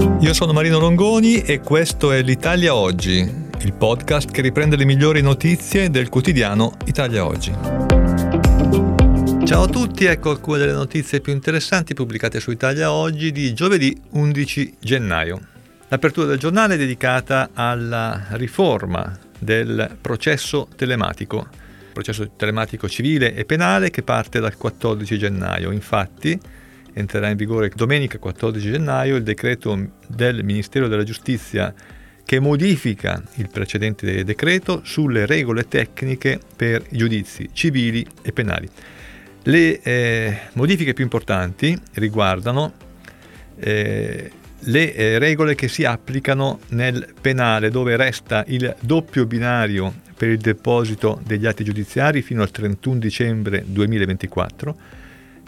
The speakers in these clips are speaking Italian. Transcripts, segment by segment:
Io sono Marino Longoni e questo è l'Italia Oggi, il podcast che riprende le migliori notizie del quotidiano Italia Oggi. Ciao a tutti, ecco alcune delle notizie più interessanti pubblicate su Italia Oggi di giovedì 11 gennaio. L'apertura del giornale è dedicata alla riforma del processo telematico, processo telematico civile e penale che parte dal 14 gennaio. Infatti entrerà in vigore domenica 14 gennaio il decreto del Ministero della Giustizia che modifica il precedente decreto sulle regole tecniche per i giudizi civili e penali. Le eh, modifiche più importanti riguardano eh, le eh, regole che si applicano nel penale dove resta il doppio binario per il deposito degli atti giudiziari fino al 31 dicembre 2024,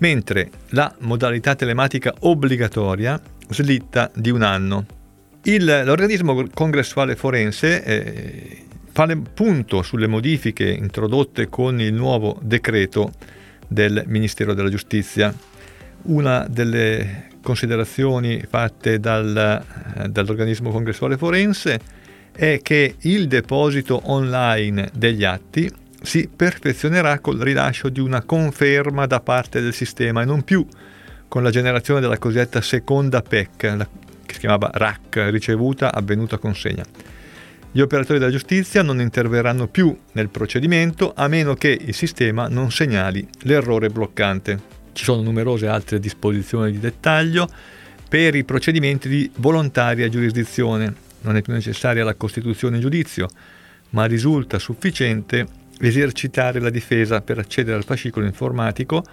mentre la modalità telematica obbligatoria slitta di un anno. Il, l'organismo congressuale forense eh, fa punto sulle modifiche introdotte con il nuovo decreto del Ministero della Giustizia. Una delle considerazioni fatte dal, eh, dall'organismo congressuale forense è che il deposito online degli atti si perfezionerà col rilascio di una conferma da parte del sistema e non più con la generazione della cosiddetta seconda PEC, che si chiamava RAC, ricevuta, avvenuta consegna. Gli operatori della giustizia non interverranno più nel procedimento a meno che il sistema non segnali l'errore bloccante. Ci sono numerose altre disposizioni di dettaglio per i procedimenti di volontaria giurisdizione. Non è più necessaria la costituzione in giudizio, ma risulta sufficiente esercitare la difesa per accedere al fascicolo informatico,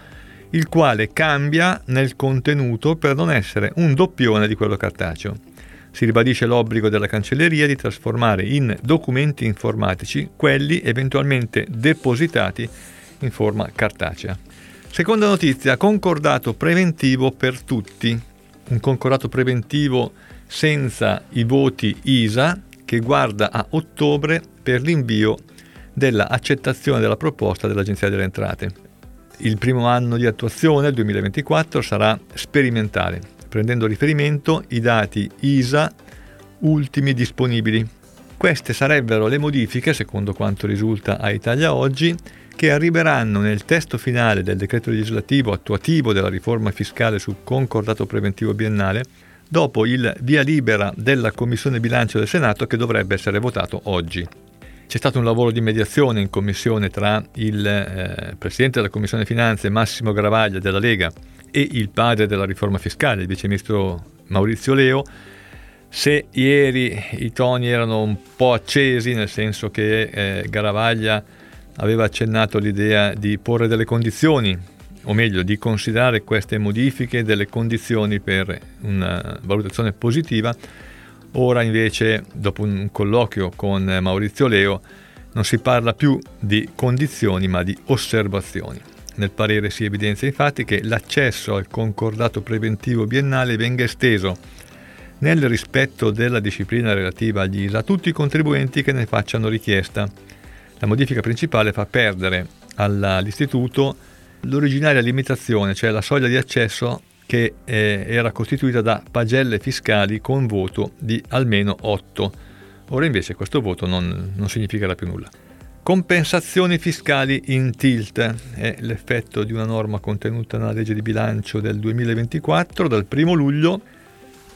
il quale cambia nel contenuto per non essere un doppione di quello cartaceo. Si ribadisce l'obbligo della cancelleria di trasformare in documenti informatici quelli eventualmente depositati in forma cartacea. Seconda notizia, concordato preventivo per tutti. Un concordato preventivo senza i voti ISA che guarda a ottobre per l'invio dell'accettazione della proposta dell'Agenzia delle Entrate. Il primo anno di attuazione, il 2024, sarà sperimentale, prendendo riferimento i dati ISA ultimi disponibili. Queste sarebbero le modifiche, secondo quanto risulta a Italia Oggi, che arriveranno nel testo finale del decreto legislativo attuativo della riforma fiscale sul concordato preventivo biennale, dopo il via libera della Commissione Bilancio del Senato che dovrebbe essere votato oggi. C'è stato un lavoro di mediazione in commissione tra il eh, Presidente della Commissione Finanze Massimo Gravaglia della Lega e il padre della riforma fiscale, il Vice Ministro Maurizio Leo. Se ieri i toni erano un po' accesi, nel senso che eh, Garavaglia aveva accennato l'idea di porre delle condizioni, o meglio di considerare queste modifiche delle condizioni per una valutazione positiva. Ora invece, dopo un colloquio con Maurizio Leo, non si parla più di condizioni ma di osservazioni. Nel parere si evidenzia infatti che l'accesso al concordato preventivo biennale venga esteso nel rispetto della disciplina relativa agli ISA a tutti i contribuenti che ne facciano richiesta la modifica principale fa perdere all'istituto l'originaria limitazione, cioè la soglia di accesso che eh, era costituita da pagelle fiscali con voto di almeno 8. Ora invece questo voto non, non significherà più nulla. Compensazioni fiscali in tilt è l'effetto di una norma contenuta nella legge di bilancio del 2024. Dal 1 luglio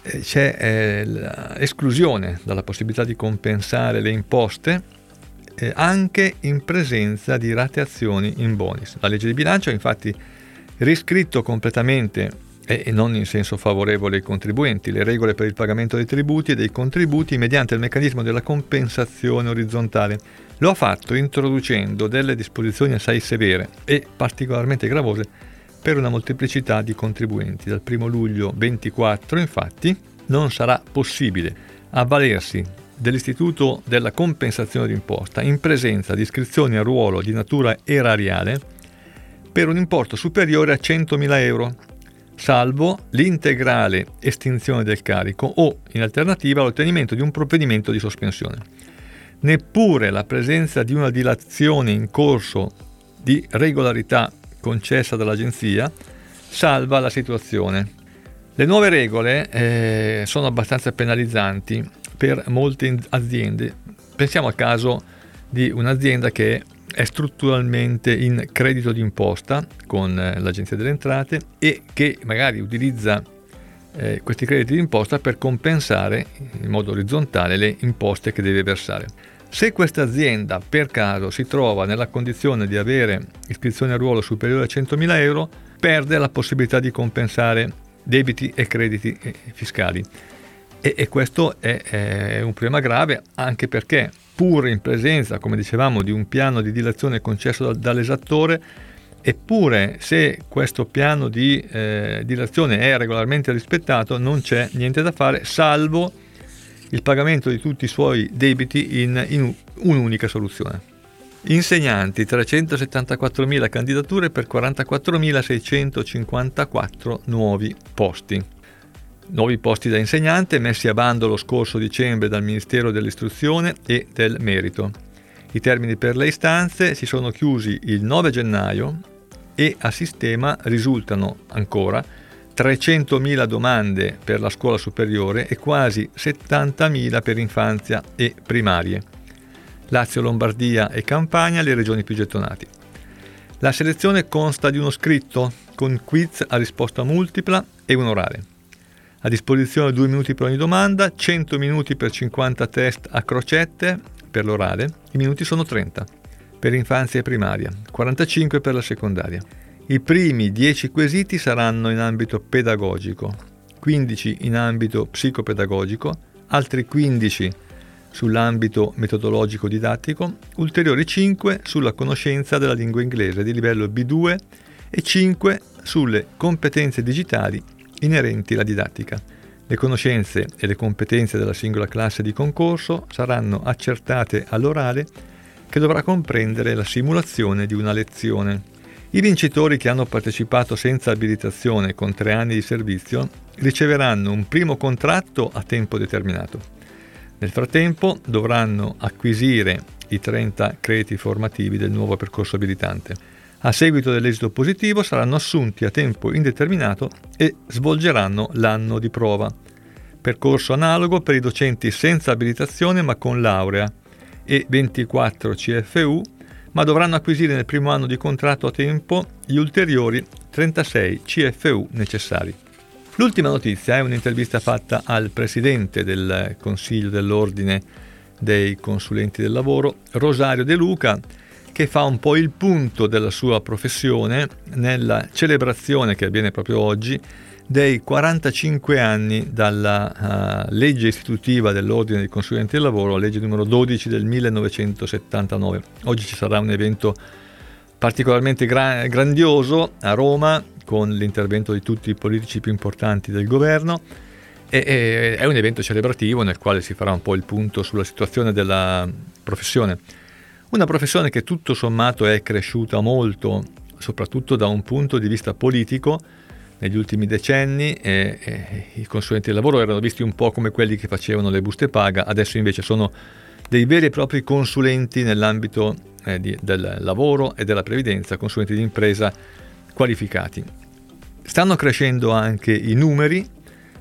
eh, c'è eh, l'esclusione dalla possibilità di compensare le imposte eh, anche in presenza di rateazioni in bonus. La legge di bilancio ha infatti riscritto completamente e non in senso favorevole ai contribuenti, le regole per il pagamento dei tributi e dei contributi mediante il meccanismo della compensazione orizzontale. Lo ha fatto introducendo delle disposizioni assai severe e particolarmente gravose per una molteplicità di contribuenti. Dal 1 luglio 24 infatti non sarà possibile avvalersi dell'Istituto della compensazione d'imposta in presenza di iscrizioni a ruolo di natura erariale per un importo superiore a 100.000 euro, salvo l'integrale estinzione del carico o, in alternativa, l'ottenimento di un provvedimento di sospensione. Neppure la presenza di una dilazione in corso di regolarità concessa dall'Agenzia salva la situazione. Le nuove regole eh, sono abbastanza penalizzanti per molte aziende. Pensiamo al caso di un'azienda che è strutturalmente in credito d'imposta con eh, l'Agenzia delle Entrate e che magari utilizza eh, questi crediti d'imposta per compensare in modo orizzontale le imposte che deve versare. Se questa azienda per caso si trova nella condizione di avere iscrizione a ruolo superiore a 100.000 euro, perde la possibilità di compensare debiti e crediti eh, fiscali. E, e questo è, è, un problema grave anche perché pur in presenza, come dicevamo, di un piano di dilazione concesso da, dall'esattore, eppure se questo piano di eh, dilazione è regolarmente rispettato non c'è niente da fare salvo il pagamento di tutti i suoi debiti in, in un'unica soluzione. Insegnanti, 374.000 candidature per 44.654 nuovi posti. Nuovi posti da insegnante messi a bando lo scorso dicembre dal Ministero dell'Istruzione e del Merito. I termini per le istanze si sono chiusi il 9 gennaio e a sistema risultano ancora 300.000 domande per la scuola superiore e quasi 70.000 per infanzia e primarie. Lazio, Lombardia e Campania le regioni più gettonate. La selezione consta di uno scritto con quiz a risposta multipla e un orale. A disposizione 2 minuti per ogni domanda, 100 minuti per 50 test a crocette per l'orale, i minuti sono 30 per infanzia e primaria, 45 per la secondaria. I primi 10 quesiti saranno in ambito pedagogico, 15 in ambito psicopedagogico, altri 15 sull'ambito metodologico didattico, ulteriori 5 sulla conoscenza della lingua inglese di livello B2 e 5 sulle competenze digitali inerenti alla didattica. Le conoscenze e le competenze della singola classe di concorso saranno accertate all'orale che dovrà comprendere la simulazione di una lezione. I vincitori che hanno partecipato senza abilitazione con tre anni di servizio riceveranno un primo contratto a tempo determinato. Nel frattempo dovranno acquisire i 30 crediti formativi del nuovo percorso abilitante. A seguito dell'esito positivo saranno assunti a tempo indeterminato e svolgeranno l'anno di prova. Percorso analogo per i docenti senza abilitazione ma con laurea e 24 CFU, ma dovranno acquisire nel primo anno di contratto a tempo gli ulteriori 36 CFU necessari. L'ultima notizia è un'intervista fatta al presidente del Consiglio dell'Ordine dei consulenti del lavoro, Rosario De Luca, che fa un po' il punto della sua professione nella celebrazione che avviene proprio oggi dei 45 anni dalla uh, legge istitutiva dell'Ordine dei consulenti del lavoro, legge numero 12 del 1979. Oggi ci sarà un evento particolarmente gra- grandioso a Roma con l'intervento di tutti i politici più importanti del governo. E, e, è un evento celebrativo nel quale si farà un po' il punto sulla situazione della professione. Una professione che tutto sommato è cresciuta molto, soprattutto da un punto di vista politico, negli ultimi decenni e, e, i consulenti del lavoro erano visti un po' come quelli che facevano le buste paga, adesso invece sono dei veri e propri consulenti nell'ambito eh, di, del lavoro e della previdenza, consulenti di impresa qualificati. Stanno crescendo anche i numeri,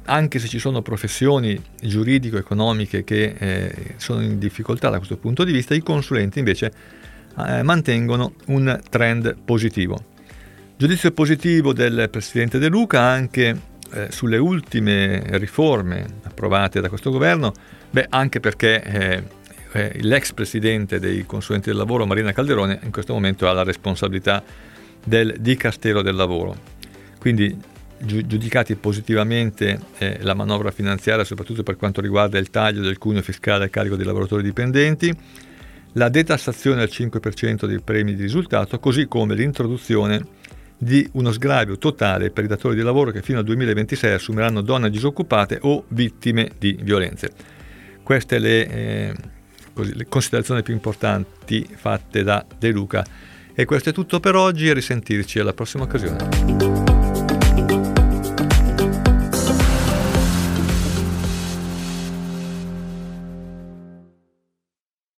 anche se ci sono professioni giuridico-economiche che eh, sono in difficoltà da questo punto di vista, i consulenti invece eh, mantengono un trend positivo. Giudizio positivo del Presidente De Luca anche eh, sulle ultime riforme approvate da questo governo, beh, anche perché eh, eh, l'ex Presidente dei consulenti del lavoro, Marina Calderone, in questo momento ha la responsabilità del Dicastero del Lavoro. Quindi giudicati positivamente eh, la manovra finanziaria, soprattutto per quanto riguarda il taglio del cuneo fiscale a carico dei lavoratori dipendenti, la detassazione al 5% dei premi di risultato, così come l'introduzione di uno sgravio totale per i datori di lavoro che fino al 2026 assumeranno donne disoccupate o vittime di violenze. Queste le, eh, così, le considerazioni più importanti fatte da De Luca. E questo è tutto per oggi e risentirci alla prossima occasione.